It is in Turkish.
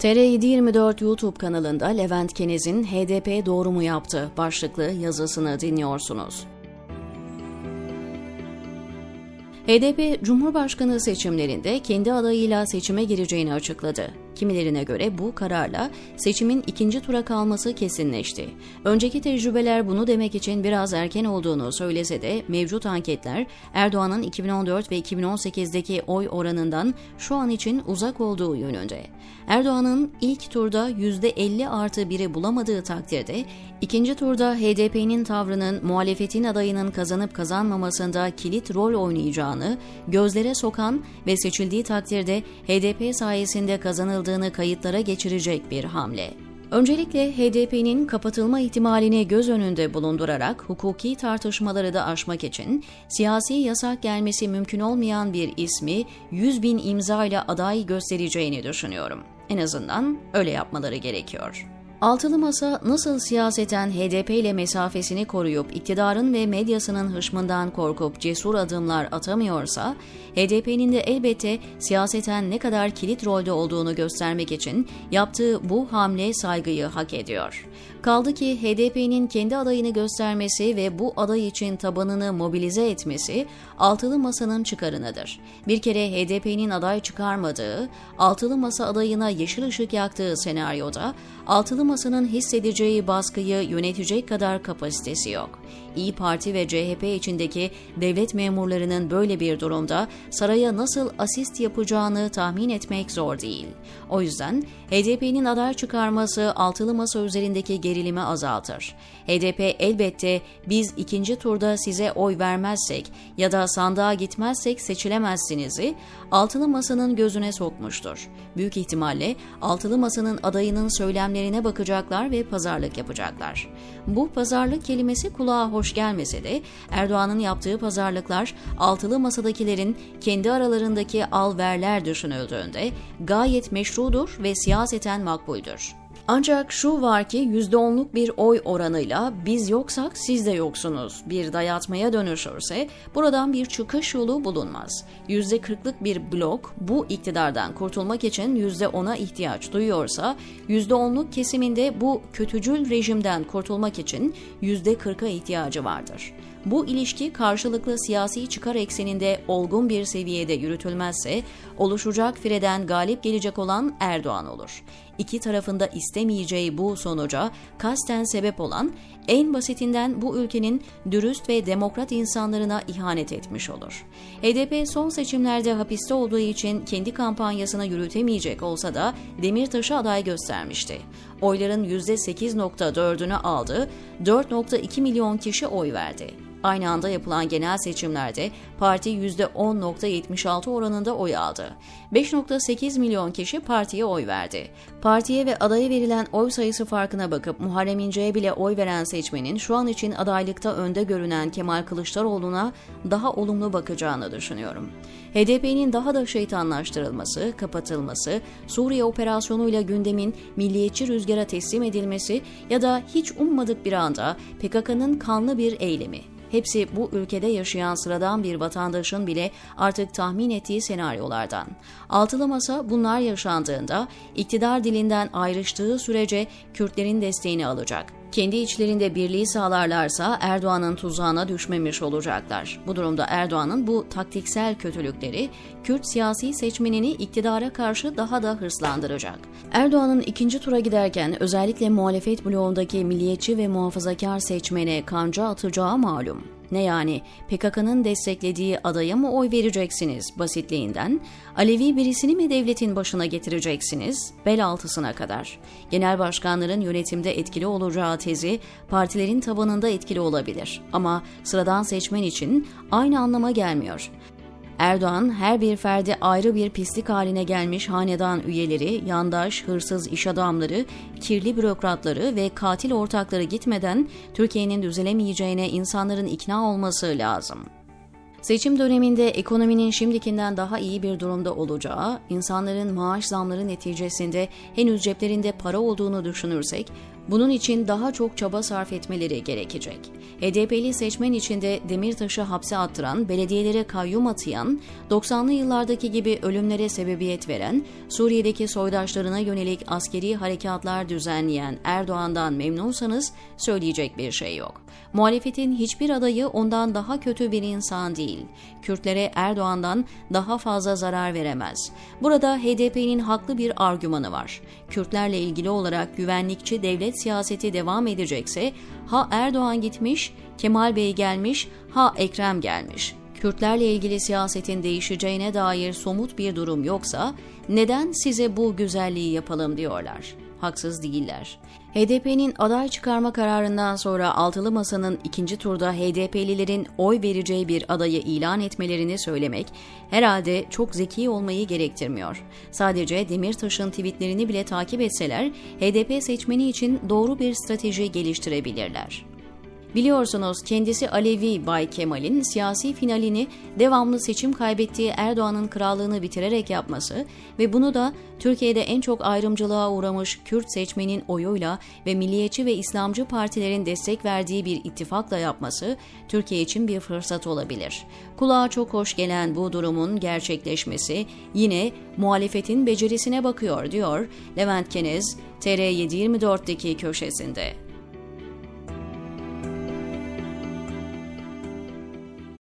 TR724 YouTube kanalında Levent Kenez'in HDP doğru mu yaptı başlıklı yazısını dinliyorsunuz. HDP Cumhurbaşkanı seçimlerinde kendi adayıyla seçime gireceğini açıkladı. Kimilerine göre bu kararla seçimin ikinci tura kalması kesinleşti. Önceki tecrübeler bunu demek için biraz erken olduğunu söylese de mevcut anketler Erdoğan'ın 2014 ve 2018'deki oy oranından şu an için uzak olduğu yönünde. Erdoğan'ın ilk turda %50 artı 1'i bulamadığı takdirde ikinci turda HDP'nin tavrının muhalefetin adayının kazanıp kazanmamasında kilit rol oynayacağını gözlere sokan ve seçildiği takdirde HDP sayesinde kazanıldığını kayıtlara geçirecek bir hamle. Öncelikle HDP'nin kapatılma ihtimalini göz önünde bulundurarak hukuki tartışmaları da aşmak için siyasi yasak gelmesi mümkün olmayan bir ismi 100 bin imza ile aday göstereceğini düşünüyorum. En azından öyle yapmaları gerekiyor. Altılı Masa nasıl siyaseten HDP ile mesafesini koruyup iktidarın ve medyasının hışmından korkup cesur adımlar atamıyorsa, HDP'nin de elbette siyaseten ne kadar kilit rolde olduğunu göstermek için yaptığı bu hamle saygıyı hak ediyor. Kaldı ki HDP'nin kendi adayını göstermesi ve bu aday için tabanını mobilize etmesi Altılı Masa'nın çıkarınıdır. Bir kere HDP'nin aday çıkarmadığı, Altılı Masa adayına yeşil ışık yaktığı senaryoda Altılı Masa'nın hissedeceği baskıyı yönetecek kadar kapasitesi yok. İyi Parti ve CHP içindeki devlet memurlarının böyle bir durumda saraya nasıl asist yapacağını tahmin etmek zor değil. O yüzden HDP'nin aday çıkarması altılı masa üzerindeki gerilimi azaltır. HDP elbette biz ikinci turda size oy vermezsek ya da sandığa gitmezsek seçilemezsinizi altılı masanın gözüne sokmuştur. Büyük ihtimalle altılı masanın adayının söylemlerine bakacaklar ve pazarlık yapacaklar. Bu pazarlık kelimesi kulağa hoş gelmese de Erdoğan'ın yaptığı pazarlıklar altılı masadakilerin kendi aralarındaki al verler düşünüldüğünde gayet meşrudur ve siyaseten makbuldür. Ancak şu var ki %10'luk bir oy oranıyla biz yoksak siz de yoksunuz bir dayatmaya dönüşürse buradan bir çıkış yolu bulunmaz. %40'lık bir blok bu iktidardan kurtulmak için %10'a ihtiyaç duyuyorsa %10'luk kesiminde bu kötücül rejimden kurtulmak için %40'a ihtiyacı vardır. Bu ilişki karşılıklı siyasi çıkar ekseninde olgun bir seviyede yürütülmezse oluşacak fireden galip gelecek olan Erdoğan olur. İki tarafında istemeyeceği bu sonuca kasten sebep olan en basitinden bu ülkenin dürüst ve demokrat insanlarına ihanet etmiş olur. HDP son seçimlerde hapiste olduğu için kendi kampanyasını yürütemeyecek olsa da Demirtaş'ı aday göstermişti. Oyların %8.4'ünü aldı, 4.2 milyon kişi oy verdi. Aynı anda yapılan genel seçimlerde parti %10.76 oranında oy aldı. 5.8 milyon kişi partiye oy verdi. Partiye ve adaya verilen oy sayısı farkına bakıp Muharrem İnce'ye bile oy veren seçmenin şu an için adaylıkta önde görünen Kemal Kılıçdaroğlu'na daha olumlu bakacağını düşünüyorum. HDP'nin daha da şeytanlaştırılması, kapatılması, Suriye operasyonuyla gündemin milliyetçi rüzgara teslim edilmesi ya da hiç ummadık bir anda PKK'nın kanlı bir eylemi Hepsi bu ülkede yaşayan sıradan bir vatandaşın bile artık tahmin ettiği senaryolardan. Altılı Masa bunlar yaşandığında iktidar dilinden ayrıştığı sürece Kürtlerin desteğini alacak. Kendi içlerinde birliği sağlarlarsa Erdoğan'ın tuzağına düşmemiş olacaklar. Bu durumda Erdoğan'ın bu taktiksel kötülükleri Kürt siyasi seçmenini iktidara karşı daha da hırslandıracak. Erdoğan'ın ikinci tura giderken özellikle muhalefet bloğundaki milliyetçi ve muhafazakar seçmene kanca atacağı malum. Ne yani PKK'nın desteklediği adaya mı oy vereceksiniz basitliğinden, Alevi birisini mi devletin başına getireceksiniz bel altısına kadar. Genel başkanların yönetimde etkili olacağı tezi partilerin tabanında etkili olabilir ama sıradan seçmen için aynı anlama gelmiyor. Erdoğan her bir ferdi ayrı bir pislik haline gelmiş hanedan üyeleri, yandaş, hırsız iş adamları, kirli bürokratları ve katil ortakları gitmeden Türkiye'nin düzelemeyeceğine insanların ikna olması lazım. Seçim döneminde ekonominin şimdikinden daha iyi bir durumda olacağı, insanların maaş zamları neticesinde henüz ceplerinde para olduğunu düşünürsek, Bunun için daha çok çaba sarf etmeleri gerekecek. HDP'li seçmen içinde Demirtaş'ı hapse attıran, belediyelere kayyum atayan, 90'lı yıllardaki gibi ölümlere sebebiyet veren, Suriye'deki soydaşlarına yönelik askeri harekatlar düzenleyen Erdoğan'dan memnunsanız söyleyecek bir şey yok. Muhalefetin hiçbir adayı ondan daha kötü bir insan değil. Kürtlere Erdoğan'dan daha fazla zarar veremez. Burada HDP'nin haklı bir argümanı var. Kürtlerle ilgili olarak güvenlikçi devlet siyaseti devam edecekse ha Erdoğan gitmiş, Kemal Bey gelmiş, ha Ekrem gelmiş. Kürtlerle ilgili siyasetin değişeceğine dair somut bir durum yoksa neden size bu güzelliği yapalım diyorlar haksız değiller. HDP'nin aday çıkarma kararından sonra Altılı Masa'nın ikinci turda HDP'lilerin oy vereceği bir adayı ilan etmelerini söylemek herhalde çok zeki olmayı gerektirmiyor. Sadece Demirtaş'ın tweetlerini bile takip etseler HDP seçmeni için doğru bir strateji geliştirebilirler. Biliyorsunuz kendisi Alevi Bay Kemal'in siyasi finalini devamlı seçim kaybettiği Erdoğan'ın krallığını bitirerek yapması ve bunu da Türkiye'de en çok ayrımcılığa uğramış Kürt seçmenin oyuyla ve milliyetçi ve İslamcı partilerin destek verdiği bir ittifakla yapması Türkiye için bir fırsat olabilir. Kulağa çok hoş gelen bu durumun gerçekleşmesi yine muhalefetin becerisine bakıyor diyor Levent Kenez TR724'deki köşesinde.